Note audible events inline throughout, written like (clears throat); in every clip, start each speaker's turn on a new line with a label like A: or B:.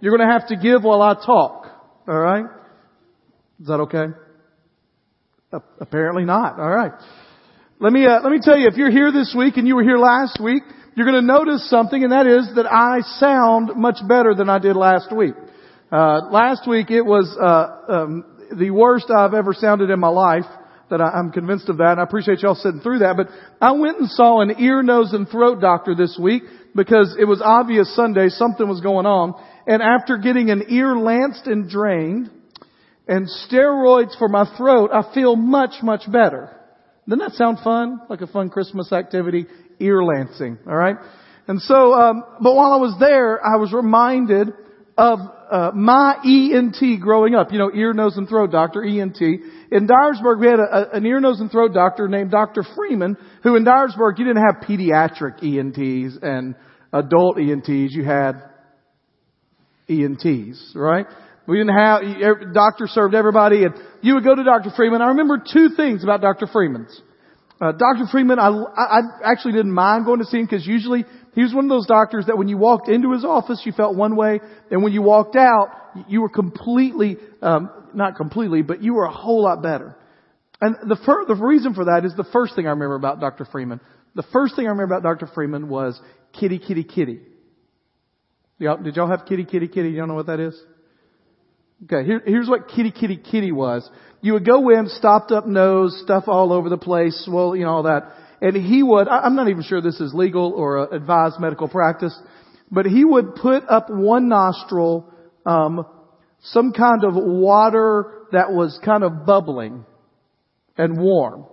A: you're going to have to give while I talk. All right? Is that okay? Apparently not. All right. Let me uh, let me tell you, if you're here this week and you were here last week, you're going to notice something, and that is that I sound much better than I did last week. Uh, last week it was uh, um, the worst I've ever sounded in my life. That I, I'm convinced of that. And I appreciate y'all sitting through that. But I went and saw an ear, nose, and throat doctor this week because it was obvious Sunday something was going on. And after getting an ear lanced and drained and steroids for my throat, I feel much, much better. Doesn't that sound fun? Like a fun Christmas activity? Ear lancing, alright? And so, um, but while I was there, I was reminded of uh, my ENT growing up. You know, ear, nose, and throat doctor, ENT. In Dyersburg, we had a, a, an ear, nose, and throat doctor named Dr. Freeman, who in Dyersburg, you didn't have pediatric ENTs and adult ENTs. You had ENTs, right? We didn't have, doctor served everybody and you would go to Dr. Freeman. I remember two things about Dr. Freeman's. Uh, Dr. Freeman, I, I actually didn't mind going to see him because usually he was one of those doctors that when you walked into his office, you felt one way, and when you walked out, you were completely, um, not completely, but you were a whole lot better. And the, fir- the reason for that is the first thing I remember about Dr. Freeman. The first thing I remember about Dr. Freeman was kitty, kitty, kitty. Y'all, did y'all have kitty, kitty, kitty? Y'all know what that is? Okay, here, here's what kitty, kitty, kitty was. You would go in, stopped up nose, stuff all over the place, well, you know, all that. And he would, I'm not even sure this is legal or advised medical practice, but he would put up one nostril, um, some kind of water that was kind of bubbling and warm.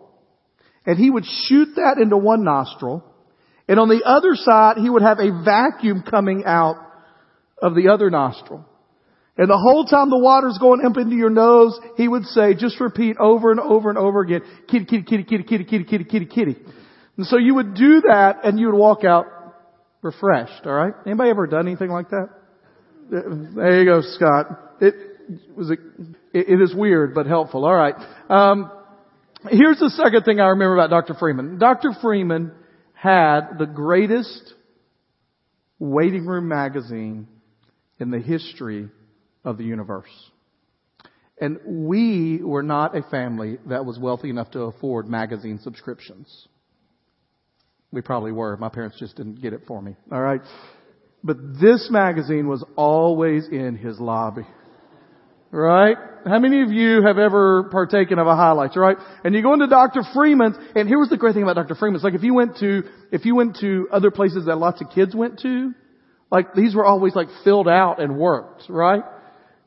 A: And he would shoot that into one nostril, and on the other side, he would have a vacuum coming out of the other nostril. And the whole time the water's going up into your nose, he would say, just repeat over and over and over again, kitty, kitty, kitty, kitty, kitty, kitty, kitty, kitty, kitty. And so you would do that and you would walk out refreshed, alright? Anybody ever done anything like that? There you go, Scott. It was a, it, it is weird but helpful. Alright. Um, here's the second thing I remember about Dr. Freeman. Dr. Freeman had the greatest waiting room magazine in the history of the universe. And we were not a family that was wealthy enough to afford magazine subscriptions. We probably were. My parents just didn't get it for me. All right. But this magazine was always in his lobby. Right? How many of you have ever partaken of a highlights, right? And you go into Dr. Freeman's, and here was the great thing about Dr. Freeman's. Like if you went to, if you went to other places that lots of kids went to, like these were always like filled out and worked, right?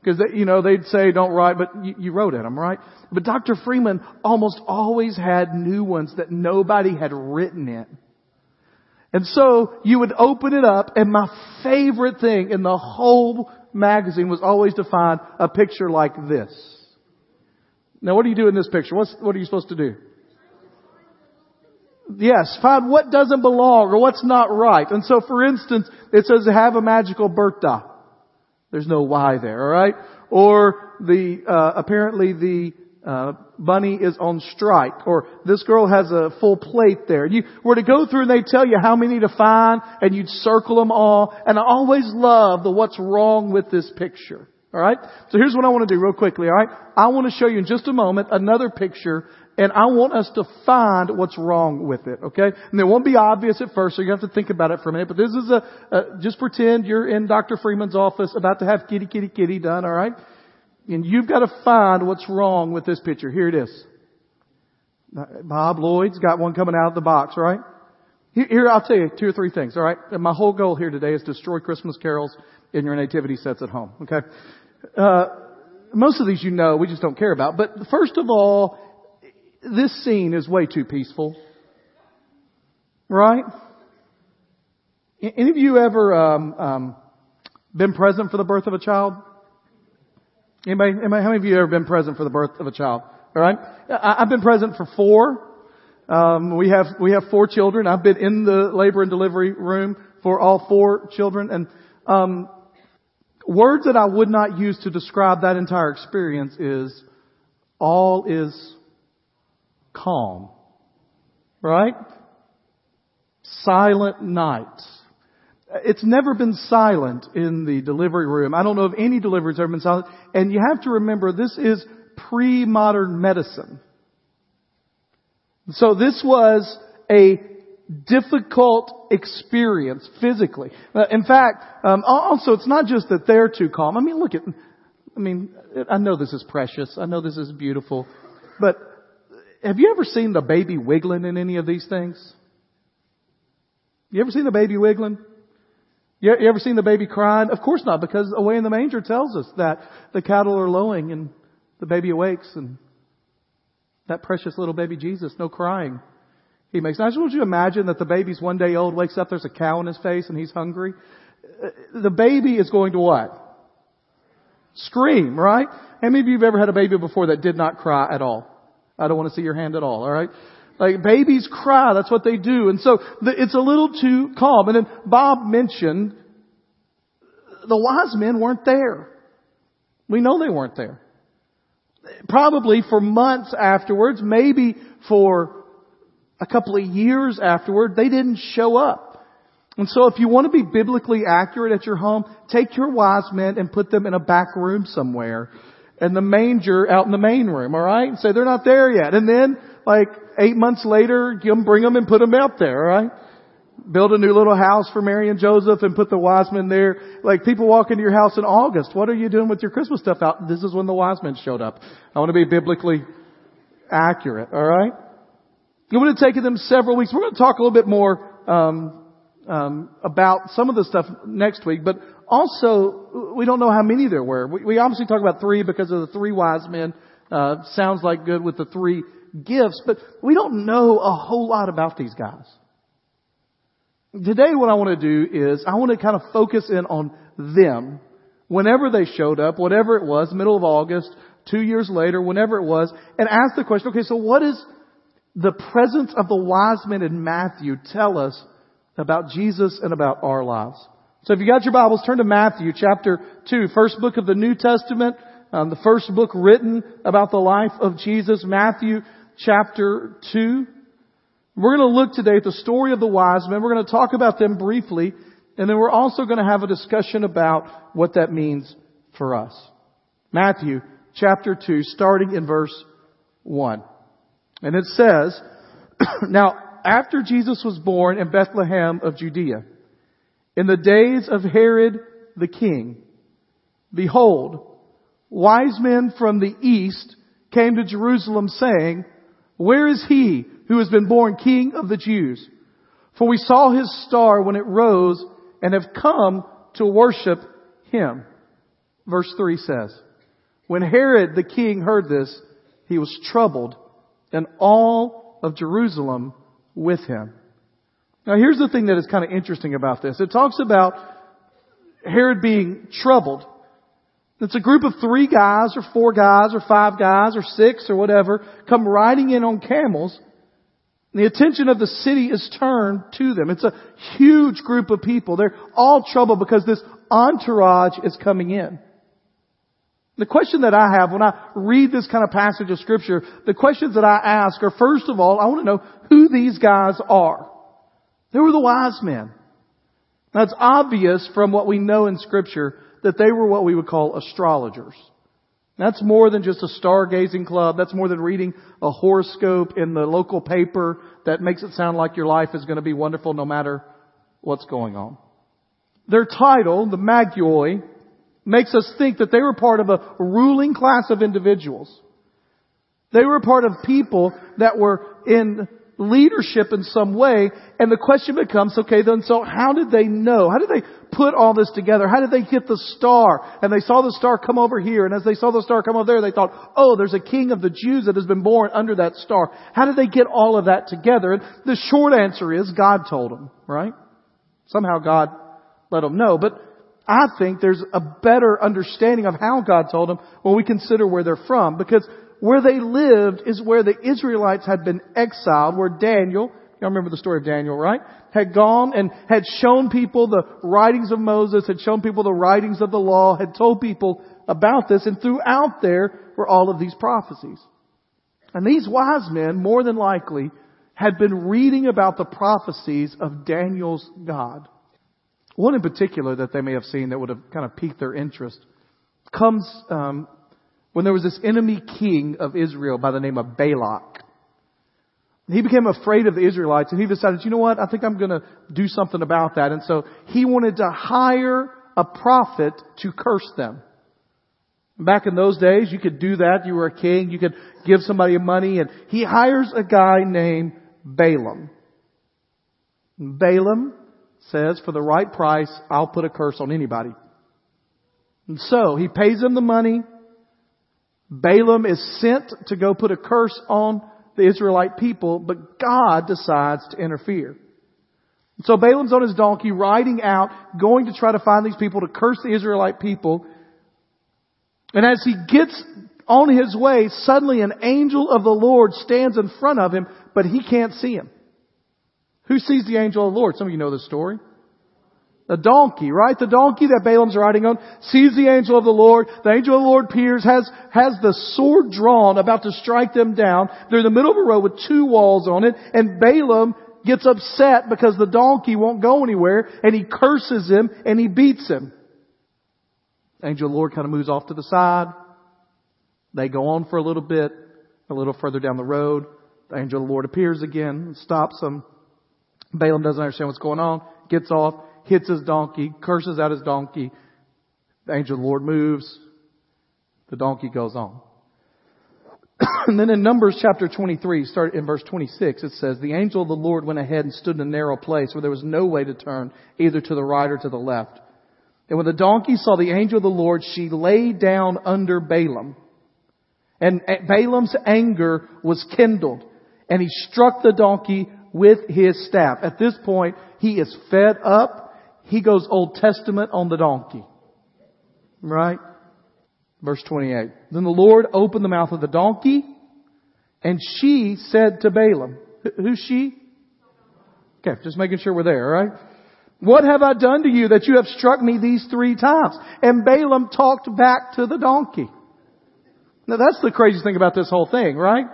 A: Because, you know, they'd say don't write, but you, you wrote in them, right? But Dr. Freeman almost always had new ones that nobody had written in. And so you would open it up and my favorite thing in the whole magazine was always to find a picture like this. Now what do you do in this picture? What's, what are you supposed to do? Yes, find what doesn't belong or what's not right. And so for instance, it says have a magical birthday. There's no why there, alright? Or the, uh, apparently the, uh, bunny is on strike, or this girl has a full plate there. You were to go through and they tell you how many to find, and you'd circle them all, and I always love the what's wrong with this picture. Alright? So here's what I want to do real quickly, alright? I want to show you in just a moment another picture and I want us to find what's wrong with it, okay? And it won't be obvious at first, so you have to think about it for a minute. But this is a, a just pretend you're in Dr. Freeman's office about to have kitty, kitty, kitty done, alright? And you've got to find what's wrong with this picture. Here it is. Bob Lloyd's got one coming out of the box, right? Here, I'll tell you two or three things, alright? My whole goal here today is to destroy Christmas carols in your nativity sets at home, okay? Uh, most of these you know, we just don't care about. But first of all, this scene is way too peaceful. Right? Any of you ever um, um, been present for the birth of a child? Anybody, anybody? How many of you ever been present for the birth of a child? All right. I've been present for four. Um, we have we have four children. I've been in the labor and delivery room for all four children, and um, words that I would not use to describe that entire experience is all is calm. Right? Silent night. It's never been silent in the delivery room. I don't know of any delivery that's ever been silent. And you have to remember this is pre-modern medicine. So this was a difficult experience physically. Uh, in fact, um, also it's not just that they're too calm. I mean, look at, I mean, I know this is precious. I know this is beautiful, but have you ever seen the baby wiggling in any of these things? You ever seen the baby wiggling? You ever seen the baby crying? Of course not, because away in the manger tells us that the cattle are lowing and the baby awakes and that precious little baby Jesus, no crying. He makes. I just want you imagine that the baby's one day old, wakes up, there's a cow in his face and he's hungry. Uh, the baby is going to what? Scream, right? How many of you have ever had a baby before that did not cry at all? I don't want to see your hand at all, alright? Like babies cry, that's what they do. And so it's a little too calm. And then Bob mentioned the wise men weren't there. We know they weren't there. Probably for months afterwards, maybe for a couple of years afterward, they didn't show up. And so if you want to be biblically accurate at your home, take your wise men and put them in a back room somewhere and the manger out in the main room, alright? Say they're not there yet. And then, like, eight months later, bring them and put them out there, alright? Build a new little house for Mary and Joseph and put the wise men there. Like, people walk into your house in August. What are you doing with your Christmas stuff out? This is when the wise men showed up. I want to be biblically accurate, alright? It would have taken them several weeks. We're going to talk a little bit more, um, um, about some of the stuff next week, but also we don't know how many there were. We, we obviously talk about three because of the three wise men. Uh, sounds like good with the three gifts, but we don't know a whole lot about these guys. Today what I want to do is I want to kind of focus in on them. Whenever they showed up, whatever it was, middle of August, two years later, whenever it was, and ask the question, okay, so what does the presence of the wise men in Matthew tell us about Jesus and about our lives. So if you got your Bibles, turn to Matthew chapter 2, first book of the New Testament, um, the first book written about the life of Jesus, Matthew chapter 2. We're going to look today at the story of the wise men. We're going to talk about them briefly, and then we're also going to have a discussion about what that means for us. Matthew chapter 2, starting in verse 1. And it says, (clears throat) Now after Jesus was born in Bethlehem of Judea, in the days of Herod the king, behold, wise men from the east came to Jerusalem saying, Where is he who has been born king of the Jews? For we saw his star when it rose and have come to worship him. Verse 3 says, When Herod the king heard this, he was troubled, and all of Jerusalem with him. Now here's the thing that is kind of interesting about this. It talks about Herod being troubled. It's a group of three guys or four guys or five guys or six or whatever come riding in on camels. The attention of the city is turned to them. It's a huge group of people. They're all troubled because this entourage is coming in. The question that I have when I read this kind of passage of scripture, the questions that I ask are first of all, I want to know who these guys are. They were the wise men. Now it's obvious from what we know in scripture that they were what we would call astrologers. That's more than just a stargazing club. That's more than reading a horoscope in the local paper that makes it sound like your life is going to be wonderful no matter what's going on. Their title, the Magioi, makes us think that they were part of a ruling class of individuals. They were part of people that were in leadership in some way, and the question becomes, okay, then so how did they know? How did they put all this together? How did they get the star? And they saw the star come over here, and as they saw the star come over there, they thought, oh, there's a king of the Jews that has been born under that star. How did they get all of that together? And the short answer is God told them, right? Somehow God let them know, but I think there's a better understanding of how God told them when we consider where they're from. Because where they lived is where the Israelites had been exiled, where Daniel, y'all remember the story of Daniel, right? Had gone and had shown people the writings of Moses, had shown people the writings of the law, had told people about this, and throughout there were all of these prophecies. And these wise men, more than likely, had been reading about the prophecies of Daniel's God. One in particular that they may have seen that would have kind of piqued their interest comes um, when there was this enemy king of Israel by the name of Balak. He became afraid of the Israelites and he decided, you know what, I think I'm going to do something about that. And so he wanted to hire a prophet to curse them. Back in those days, you could do that. You were a king. You could give somebody money and he hires a guy named Balaam. Balaam says, for the right price, I'll put a curse on anybody. And so he pays him the money. Balaam is sent to go put a curse on the Israelite people, but God decides to interfere. So Balaam's on his donkey riding out, going to try to find these people to curse the Israelite people. And as he gets on his way, suddenly an angel of the Lord stands in front of him, but he can't see him. Who sees the angel of the Lord? Some of you know the story. The donkey, right? The donkey that Balaam's riding on sees the angel of the Lord. The angel of the Lord appears, has, has the sword drawn, about to strike them down. They're in the middle of a road with two walls on it, and Balaam gets upset because the donkey won't go anywhere, and he curses him, and he beats him. The angel of the Lord kind of moves off to the side. They go on for a little bit, a little further down the road. The angel of the Lord appears again, and stops them. Balaam doesn't understand what's going on, gets off, hits his donkey, curses out his donkey. The angel of the Lord moves. The donkey goes on. (coughs) and then in Numbers chapter 23, start in verse 26, it says, The angel of the Lord went ahead and stood in a narrow place where there was no way to turn, either to the right or to the left. And when the donkey saw the angel of the Lord, she lay down under Balaam. And Balaam's anger was kindled. And he struck the donkey with his staff. At this point, he is fed up he goes Old Testament on the donkey. Right? Verse 28. Then the Lord opened the mouth of the donkey, and she said to Balaam, Who's she? Okay, just making sure we're there, alright? What have I done to you that you have struck me these three times? And Balaam talked back to the donkey. Now that's the craziest thing about this whole thing, right?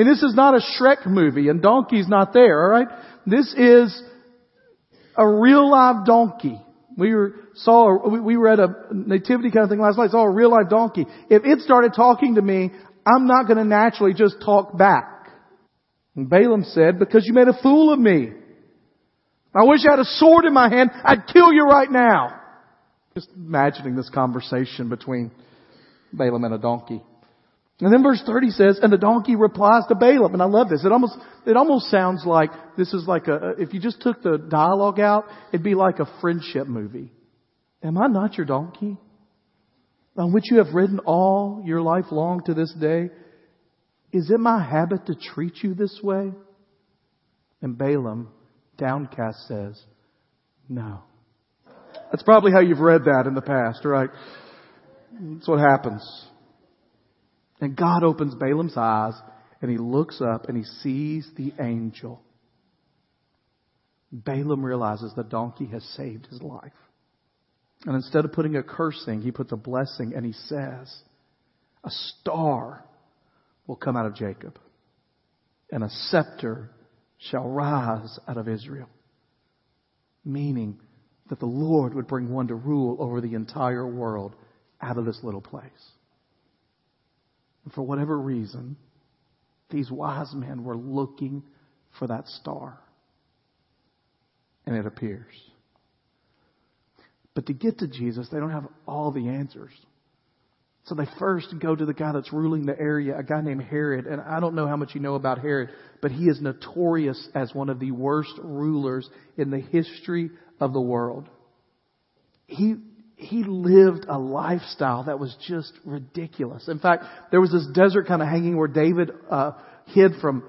A: Mean, this is not a Shrek movie and donkey's not there, alright? This is a real live donkey. We were, saw, we were at a nativity kind of thing last night, saw a real live donkey. If it started talking to me, I'm not going to naturally just talk back. And Balaam said, because you made a fool of me. I wish I had a sword in my hand. I'd kill you right now. Just imagining this conversation between Balaam and a donkey. And then verse 30 says, and the donkey replies to Balaam. And I love this. It almost, it almost sounds like this is like a, if you just took the dialogue out, it'd be like a friendship movie. Am I not your donkey? On which you have ridden all your life long to this day? Is it my habit to treat you this way? And Balaam, downcast, says, no. That's probably how you've read that in the past, right? That's what happens. And God opens Balaam's eyes and he looks up and he sees the angel. Balaam realizes the donkey has saved his life. And instead of putting a cursing, he puts a blessing and he says, a star will come out of Jacob and a scepter shall rise out of Israel. Meaning that the Lord would bring one to rule over the entire world out of this little place. And for whatever reason, these wise men were looking for that star. And it appears. But to get to Jesus, they don't have all the answers. So they first go to the guy that's ruling the area, a guy named Herod. And I don't know how much you know about Herod, but he is notorious as one of the worst rulers in the history of the world. He he lived a lifestyle that was just ridiculous. In fact, there was this desert kind of hanging where David uh, hid from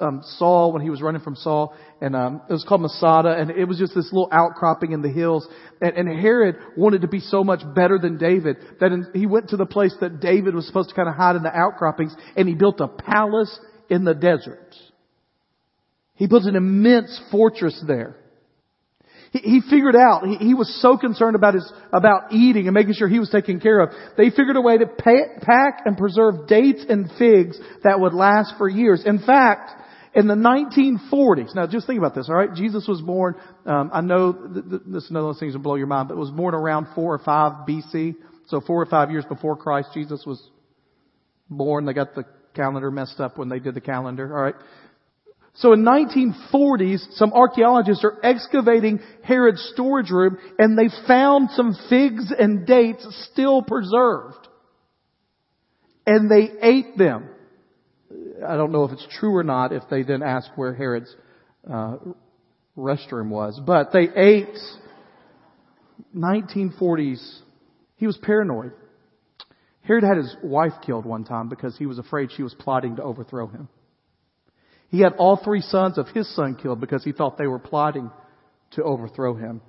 A: um, Saul when he was running from Saul, and um, it was called Masada, and it was just this little outcropping in the hills. And, and Herod wanted to be so much better than David that in, he went to the place that David was supposed to kind of hide in the outcroppings, and he built a palace in the desert. He built an immense fortress there. He, he figured out, he, he, was so concerned about his, about eating and making sure he was taken care of. They figured a way to pay, pack and preserve dates and figs that would last for years. In fact, in the 1940s, now just think about this, alright? Jesus was born Um, I know th- th- this is another those things that blow your mind, but was born around four or five BC. So four or five years before Christ, Jesus was born. They got the calendar messed up when they did the calendar. All right. So in 1940s, some archaeologists are excavating Herod's storage room and they found some figs and dates still preserved. And they ate them. I don't know if it's true or not if they then asked where Herod's uh, restroom was, but they ate 1940s. He was paranoid. Herod had his wife killed one time because he was afraid she was plotting to overthrow him. He had all three sons of his son killed because he thought they were plotting to overthrow him.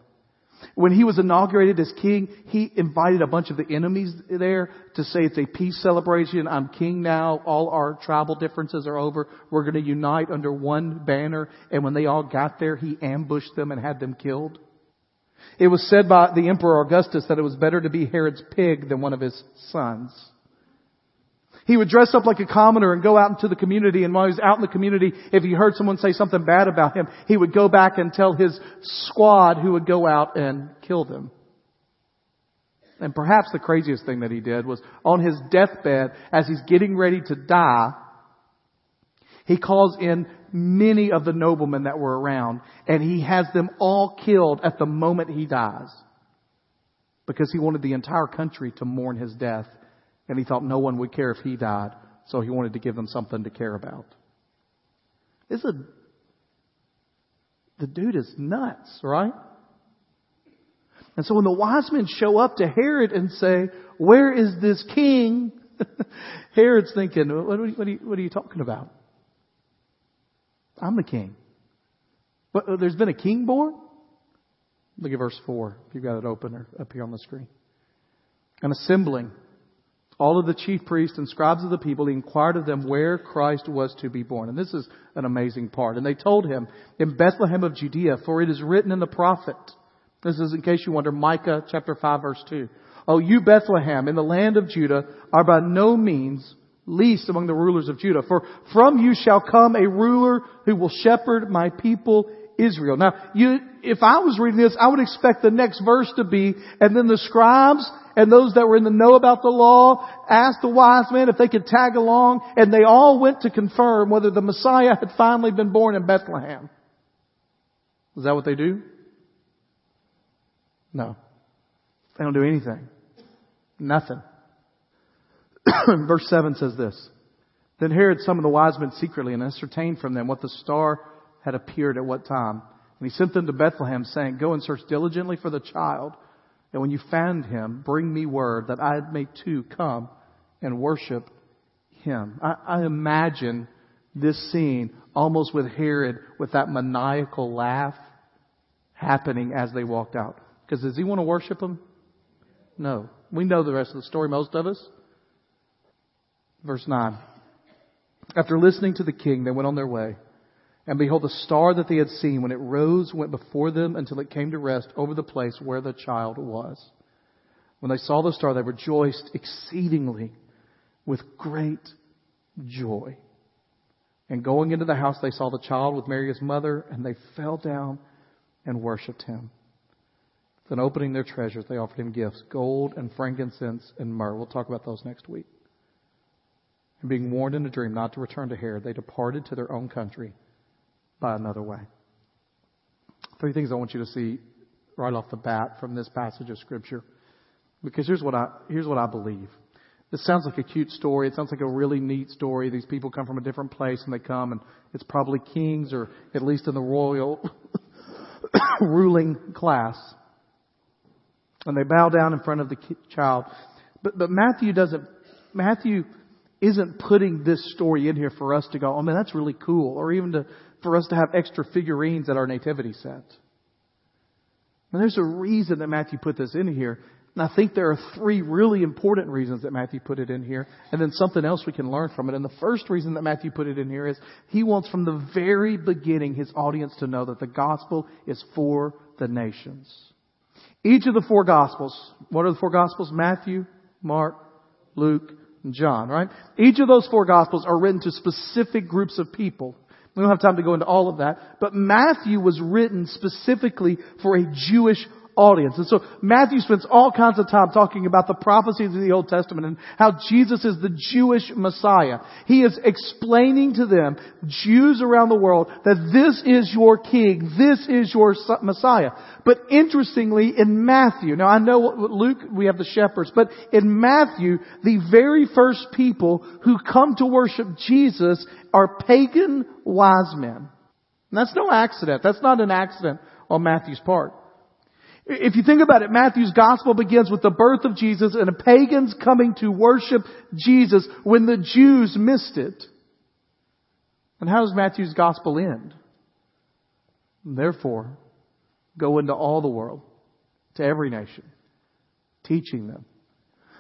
A: When he was inaugurated as king, he invited a bunch of the enemies there to say it's a peace celebration. I'm king now. All our tribal differences are over. We're going to unite under one banner. And when they all got there, he ambushed them and had them killed. It was said by the Emperor Augustus that it was better to be Herod's pig than one of his sons. He would dress up like a commoner and go out into the community. And while he was out in the community, if he heard someone say something bad about him, he would go back and tell his squad who would go out and kill them. And perhaps the craziest thing that he did was on his deathbed, as he's getting ready to die, he calls in many of the noblemen that were around and he has them all killed at the moment he dies. Because he wanted the entire country to mourn his death and he thought no one would care if he died, so he wanted to give them something to care about. This is a, the dude is nuts, right? And so when the wise men show up to Herod and say, where is this king? (laughs) Herod's thinking, what are, you, what, are you, what are you talking about? I'm the king. But uh, there's been a king born? Look at verse 4, if you've got it open or up here on the screen. An assembling all of the chief priests and scribes of the people, he inquired of them where Christ was to be born. And this is an amazing part. And they told him, in Bethlehem of Judea, for it is written in the prophet. This is in case you wonder, Micah chapter 5 verse 2. Oh, you Bethlehem in the land of Judah are by no means least among the rulers of Judah. For from you shall come a ruler who will shepherd my people Israel. Now, you, if I was reading this, I would expect the next verse to be, and then the scribes and those that were in the know about the law asked the wise men if they could tag along, and they all went to confirm whether the Messiah had finally been born in Bethlehem. Is that what they do? No. They don't do anything. Nothing. (coughs) Verse 7 says this. Then Herod summoned the wise men secretly and ascertained from them what the star had appeared at what time. And he sent them to Bethlehem saying, Go and search diligently for the child. And when you find him, bring me word that I may too come and worship him. I, I imagine this scene almost with Herod with that maniacal laugh happening as they walked out. Because does he want to worship him? No. We know the rest of the story, most of us. Verse 9. After listening to the king, they went on their way. And behold, the star that they had seen when it rose went before them until it came to rest over the place where the child was. When they saw the star, they rejoiced exceedingly with great joy. And going into the house, they saw the child with Mary his mother, and they fell down and worshipped him. Then opening their treasures, they offered him gifts, gold and frankincense and myrrh. We'll talk about those next week. And being warned in a dream not to return to Herod, they departed to their own country by another way. Three things I want you to see right off the bat from this passage of scripture. Because here's what I, here's what I believe. This sounds like a cute story. It sounds like a really neat story. These people come from a different place and they come and it's probably kings or at least in the royal (coughs) ruling class. And they bow down in front of the child. But, but Matthew doesn't, Matthew isn't putting this story in here for us to go, oh man, that's really cool. Or even to, for us to have extra figurines at our nativity set. And there's a reason that Matthew put this in here. And I think there are three really important reasons that Matthew put it in here, and then something else we can learn from it. And the first reason that Matthew put it in here is he wants from the very beginning his audience to know that the gospel is for the nations. Each of the four gospels, what are the four gospels? Matthew, Mark, Luke, and John, right? Each of those four gospels are written to specific groups of people We don't have time to go into all of that. But Matthew was written specifically for a Jewish audience. And so Matthew spends all kinds of time talking about the prophecies of the Old Testament and how Jesus is the Jewish Messiah. He is explaining to them, Jews around the world, that this is your king, this is your Messiah. But interestingly, in Matthew, now I know Luke, we have the shepherds, but in Matthew, the very first people who come to worship Jesus are pagan wise men. And that's no accident. That's not an accident on Matthew's part. If you think about it, Matthew's gospel begins with the birth of Jesus and the pagans coming to worship Jesus when the Jews missed it. And how does Matthew's gospel end? Therefore, go into all the world, to every nation, teaching them.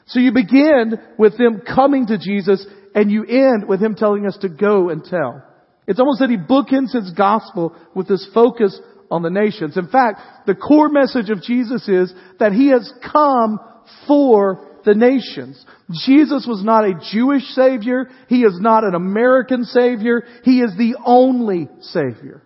A: So you begin with them coming to Jesus and you end with him telling us to go and tell. It's almost that he bookends his gospel with this focus on the nations. In fact, the core message of Jesus is that He has come for the nations. Jesus was not a Jewish Savior. He is not an American Savior. He is the only Savior.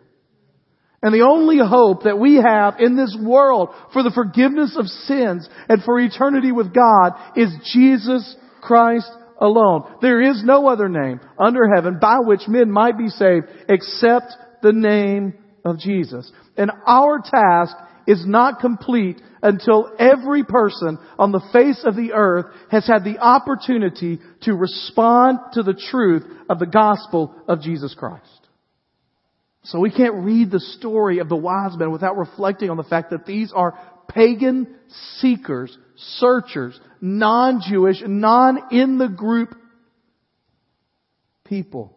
A: And the only hope that we have in this world for the forgiveness of sins and for eternity with God is Jesus Christ alone. There is no other name under heaven by which men might be saved except the name of Jesus. And our task is not complete until every person on the face of the earth has had the opportunity to respond to the truth of the gospel of Jesus Christ. So we can't read the story of the wise men without reflecting on the fact that these are pagan seekers, searchers, non-Jewish, non-in the group people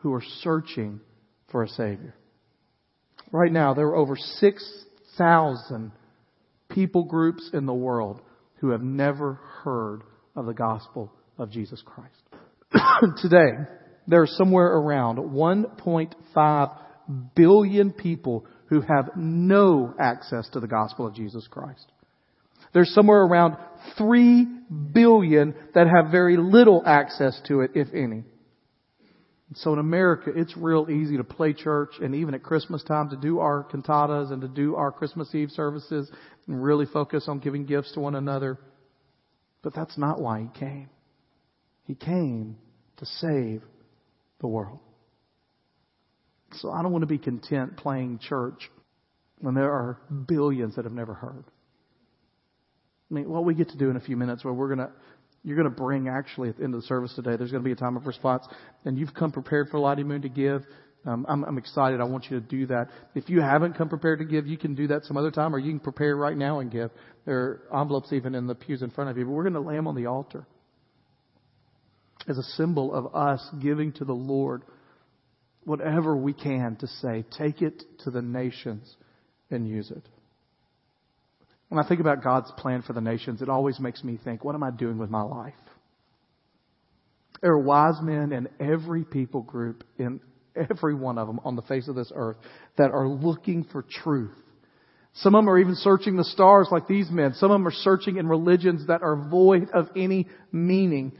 A: who are searching for a Savior. Right now, there are over 6,000 people groups in the world who have never heard of the gospel of Jesus Christ. (coughs) Today, there are somewhere around 1.5 billion people who have no access to the gospel of Jesus Christ. There's somewhere around 3 billion that have very little access to it, if any. So in America, it's real easy to play church and even at Christmas time to do our cantatas and to do our Christmas Eve services and really focus on giving gifts to one another. But that's not why he came. He came to save the world. So I don't want to be content playing church when there are billions that have never heard. I mean, what we get to do in a few minutes where we're going to you're going to bring actually at the end of the service today. There's going to be a time of response, and you've come prepared for Lottie Moon to give. Um, I'm, I'm excited. I want you to do that. If you haven't come prepared to give, you can do that some other time, or you can prepare right now and give. There are envelopes even in the pews in front of you, but we're going to lay them on the altar as a symbol of us giving to the Lord whatever we can to say, take it to the nations and use it. When I think about God's plan for the nations, it always makes me think, what am I doing with my life? There are wise men in every people group, in every one of them on the face of this earth, that are looking for truth. Some of them are even searching the stars like these men. Some of them are searching in religions that are void of any meaning.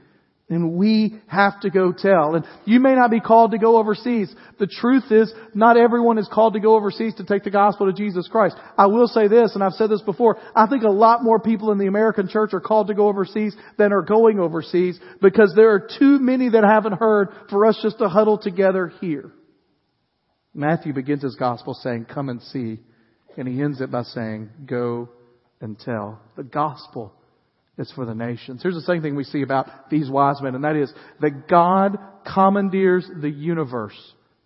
A: And we have to go tell. And you may not be called to go overseas. The truth is, not everyone is called to go overseas to take the gospel to Jesus Christ. I will say this, and I've said this before, I think a lot more people in the American church are called to go overseas than are going overseas because there are too many that haven't heard for us just to huddle together here. Matthew begins his gospel saying, come and see. And he ends it by saying, go and tell. The gospel it's for the nations. Here's the second thing we see about these wise men, and that is that God commandeers the universe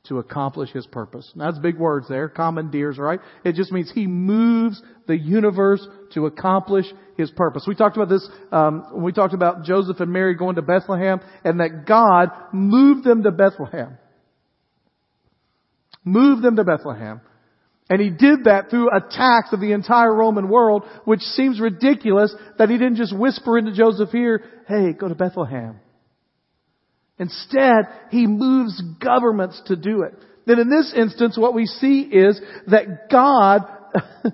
A: to accomplish His purpose. Now, that's big words there, commandeers, right? It just means He moves the universe to accomplish His purpose. We talked about this um, when we talked about Joseph and Mary going to Bethlehem, and that God moved them to Bethlehem. Moved them to Bethlehem. And he did that through attacks of the entire Roman world, which seems ridiculous that he didn't just whisper into Joseph here, hey, go to Bethlehem. Instead, he moves governments to do it. Then in this instance, what we see is that God (laughs)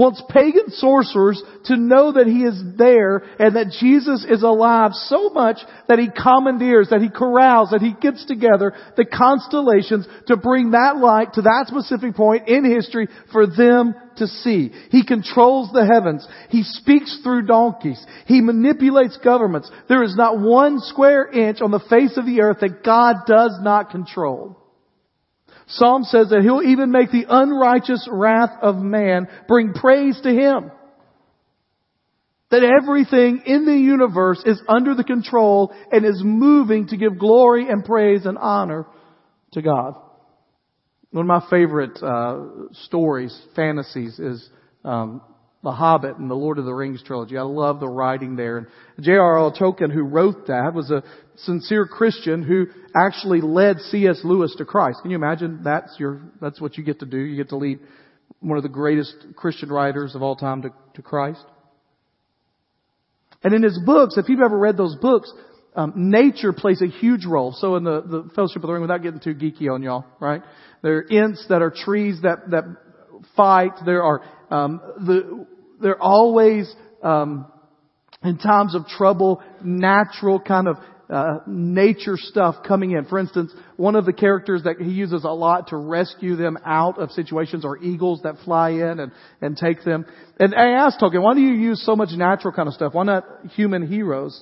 A: wants pagan sorcerers to know that he is there and that Jesus is alive so much that he commandeers, that he corrals, that he gets together the constellations to bring that light to that specific point in history for them to see. He controls the heavens. He speaks through donkeys. He manipulates governments. There is not one square inch on the face of the earth that God does not control. Psalm says that he'll even make the unrighteous wrath of man bring praise to him. That everything in the universe is under the control and is moving to give glory and praise and honor to God. One of my favorite uh, stories, fantasies, is um, the Hobbit and the Lord of the Rings trilogy. I love the writing there. And J.R.R. Tolkien, who wrote that, was a sincere Christian who actually led C.S. Lewis to Christ. Can you imagine? That's your, that's what you get to do. You get to lead one of the greatest Christian writers of all time to, to Christ. And in his books, if you've ever read those books, um, nature plays a huge role. So in the, the Fellowship of the Ring, without getting too geeky on y'all, right? There are Ents that are trees that, that fight. There are um, the, they're always um, in times of trouble, natural kind of uh, nature stuff coming in. For instance, one of the characters that he uses a lot to rescue them out of situations are eagles that fly in and, and take them. And I asked Tolkien, why do you use so much natural kind of stuff? Why not human heroes?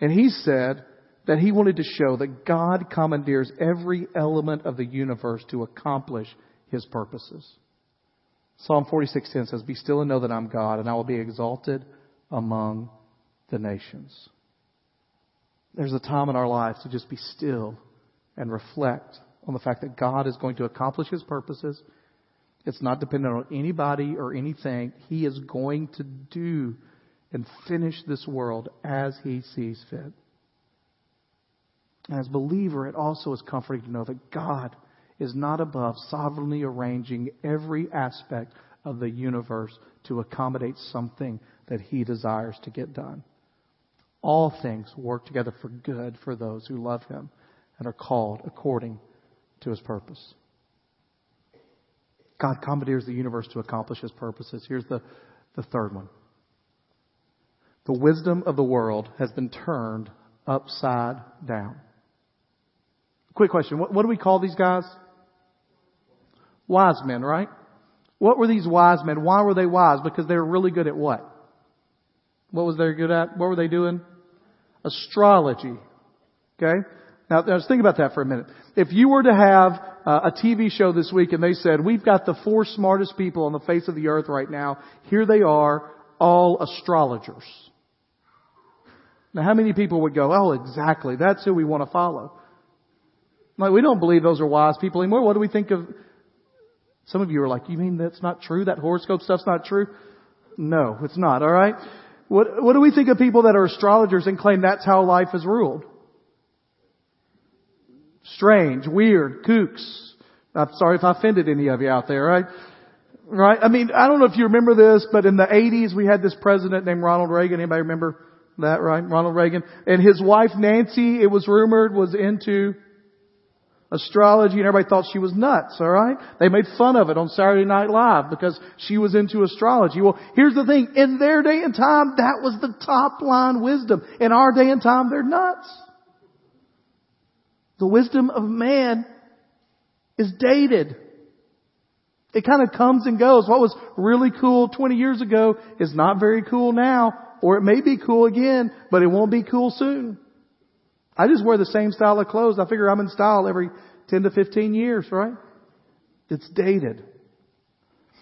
A: And he said that he wanted to show that God commandeers every element of the universe to accomplish his purposes. Psalm 46:10 says, "Be still and know that I'm God, and I will be exalted among the nations." There's a time in our lives to just be still and reflect on the fact that God is going to accomplish His purposes. It's not dependent on anybody or anything. He is going to do and finish this world as He sees fit. As a believer, it also is comforting to know that God is not above sovereignly arranging every aspect of the universe to accommodate something that he desires to get done. All things work together for good for those who love him and are called according to his purpose. God commandeers the universe to accomplish his purposes. Here's the, the third one. The wisdom of the world has been turned upside down. Quick question. What, what do we call these guys? Wise men, right? What were these wise men? Why were they wise? Because they were really good at what? What was they good at? What were they doing? Astrology. Okay? Now, let's think about that for a minute. If you were to have uh, a TV show this week and they said, we've got the four smartest people on the face of the earth right now, here they are, all astrologers. Now, how many people would go, oh, exactly, that's who we want to follow? Like, we don't believe those are wise people anymore. What do we think of some of you are like, you mean that's not true? That horoscope stuff's not true? No, it's not, alright? What, what do we think of people that are astrologers and claim that's how life is ruled? Strange, weird, kooks. I'm sorry if I offended any of you out there, right? Right? I mean, I don't know if you remember this, but in the 80s we had this president named Ronald Reagan. Anybody remember that, right? Ronald Reagan. And his wife Nancy, it was rumored, was into astrology and everybody thought she was nuts, alright? They made fun of it on Saturday Night Live because she was into astrology. Well, here's the thing. In their day and time, that was the top line wisdom. In our day and time, they're nuts. The wisdom of man is dated. It kind of comes and goes. What was really cool 20 years ago is not very cool now, or it may be cool again, but it won't be cool soon. I just wear the same style of clothes. I figure I'm in style every 10 to 15 years, right? It's dated.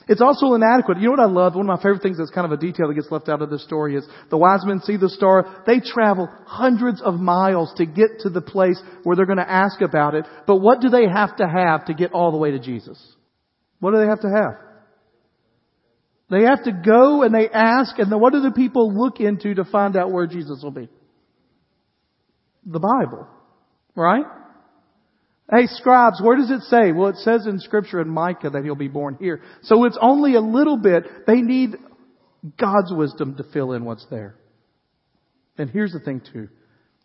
A: It's also inadequate. You know what I love? One of my favorite things that's kind of a detail that gets left out of this story is the wise men see the star. They travel hundreds of miles to get to the place where they're going to ask about it. But what do they have to have to get all the way to Jesus? What do they have to have? They have to go and they ask and then what do the people look into to find out where Jesus will be? The Bible. Right? Hey, scribes, where does it say? Well, it says in scripture in Micah that he'll be born here. So it's only a little bit. They need God's wisdom to fill in what's there. And here's the thing too.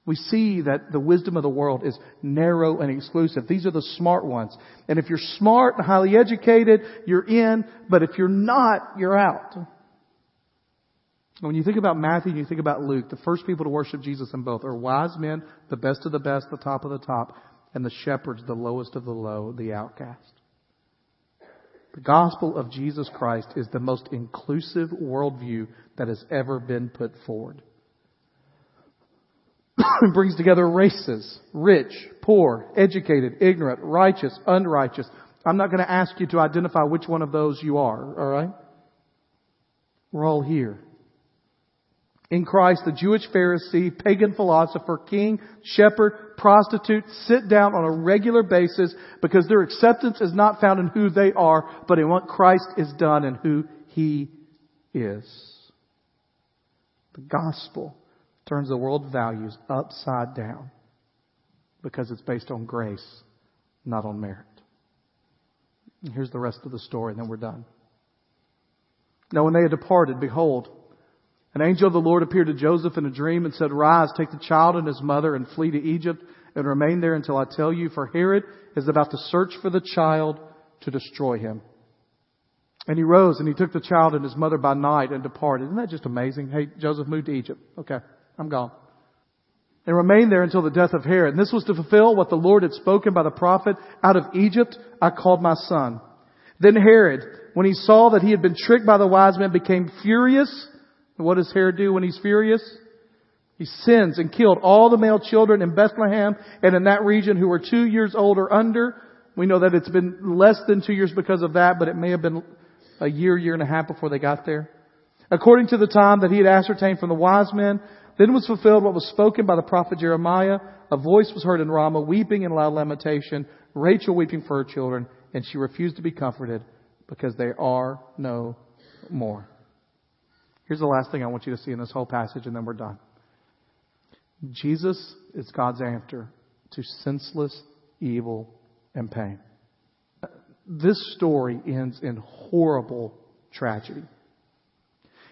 A: We see that the wisdom of the world is narrow and exclusive. These are the smart ones. And if you're smart and highly educated, you're in, but if you're not, you're out. When you think about Matthew and you think about Luke, the first people to worship Jesus in both are wise men, the best of the best, the top of the top, and the shepherds, the lowest of the low, the outcast. The gospel of Jesus Christ is the most inclusive worldview that has ever been put forward. (coughs) it brings together races, rich, poor, educated, ignorant, righteous, unrighteous. I'm not going to ask you to identify which one of those you are, alright? We're all here. In Christ, the Jewish Pharisee, pagan philosopher, king, shepherd, prostitute sit down on a regular basis because their acceptance is not found in who they are, but in what Christ has done and who He is. The gospel turns the world values upside down because it's based on grace, not on merit. And here's the rest of the story, and then we're done. Now, when they had departed, behold, an angel of the Lord appeared to Joseph in a dream and said, Rise, take the child and his mother and flee to Egypt and remain there until I tell you, for Herod is about to search for the child to destroy him. And he rose and he took the child and his mother by night and departed. Isn't that just amazing? Hey, Joseph moved to Egypt. Okay, I'm gone. And remained there until the death of Herod. And this was to fulfill what the Lord had spoken by the prophet, out of Egypt I called my son. Then Herod, when he saw that he had been tricked by the wise men, became furious what does Herod do when he's furious? He sins and killed all the male children in Bethlehem and in that region who were two years old or under. We know that it's been less than two years because of that, but it may have been a year, year and a half before they got there. According to the time that he had ascertained from the wise men, then was fulfilled what was spoken by the prophet Jeremiah. A voice was heard in Ramah, weeping in loud lamentation, Rachel weeping for her children, and she refused to be comforted because they are no more. Here's the last thing I want you to see in this whole passage, and then we're done. Jesus is God's answer to senseless evil and pain. This story ends in horrible tragedy.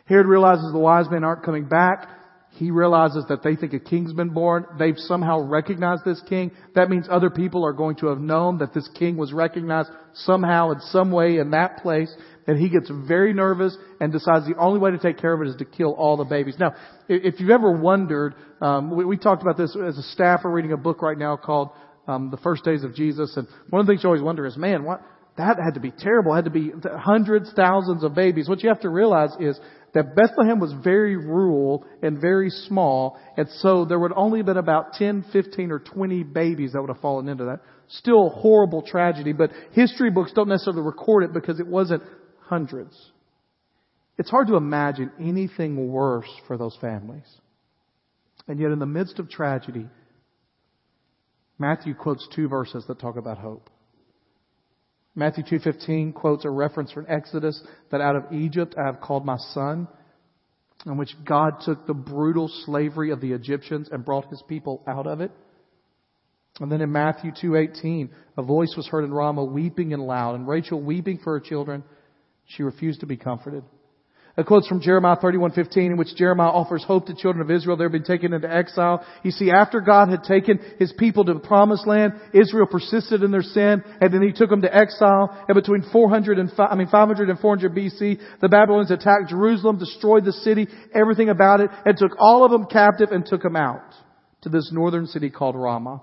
A: Herod realizes the wise men aren't coming back. He realizes that they think a king's been born. They've somehow recognized this king. That means other people are going to have known that this king was recognized somehow in some way in that place. And he gets very nervous and decides the only way to take care of it is to kill all the babies. Now, if you've ever wondered, um, we, we, talked about this as a staff. We're reading a book right now called um, "The First Days of Jesus," and one of the things you always wonder is, man, what that had to be terrible. It had to be hundreds, thousands of babies. What you have to realize is that Bethlehem was very rural and very small, and so there would only have been about 10, 15, or 20 babies that would have fallen into that. Still horrible tragedy, but history books don't necessarily record it because it wasn't hundreds. It's hard to imagine anything worse for those families. And yet in the midst of tragedy, Matthew quotes two verses that talk about hope. Matthew 2.15 quotes a reference from Exodus that out of Egypt I have called my son, in which God took the brutal slavery of the Egyptians and brought his people out of it. And then in Matthew 2.18, a voice was heard in Ramah weeping and loud, and Rachel weeping for her children. She refused to be comforted. A quote from Jeremiah 31:15 in which Jeremiah offers hope to children of Israel. They've been taken into exile. You see, after God had taken His people to the promised land, Israel persisted in their sin, and then He took them to exile. And between 400 and I mean 500 and 400 BC, the Babylonians attacked Jerusalem, destroyed the city, everything about it, and took all of them captive and took them out to this northern city called Ramah.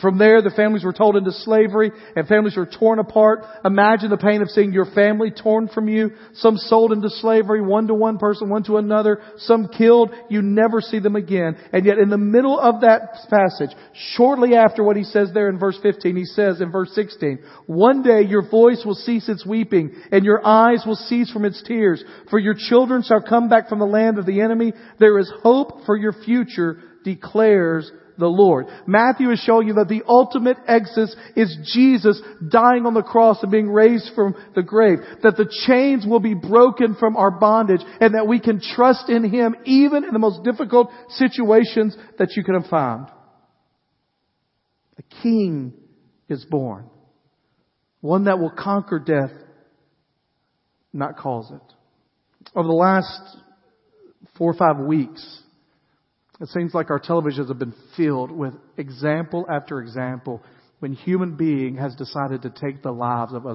A: From there, the families were told into slavery and families were torn apart. Imagine the pain of seeing your family torn from you, some sold into slavery, one to one person, one to another, some killed. You never see them again. And yet in the middle of that passage, shortly after what he says there in verse 15, he says in verse 16, one day your voice will cease its weeping and your eyes will cease from its tears. For your children shall come back from the land of the enemy. There is hope for your future, declares the Lord. Matthew is showing you that the ultimate exodus is Jesus dying on the cross and being raised from the grave. That the chains will be broken from our bondage and that we can trust in Him even in the most difficult situations that you can have found. A king is born. One that will conquer death, not cause it. Over the last four or five weeks, It seems like our televisions have been filled with example after example when human being has decided to take the lives of other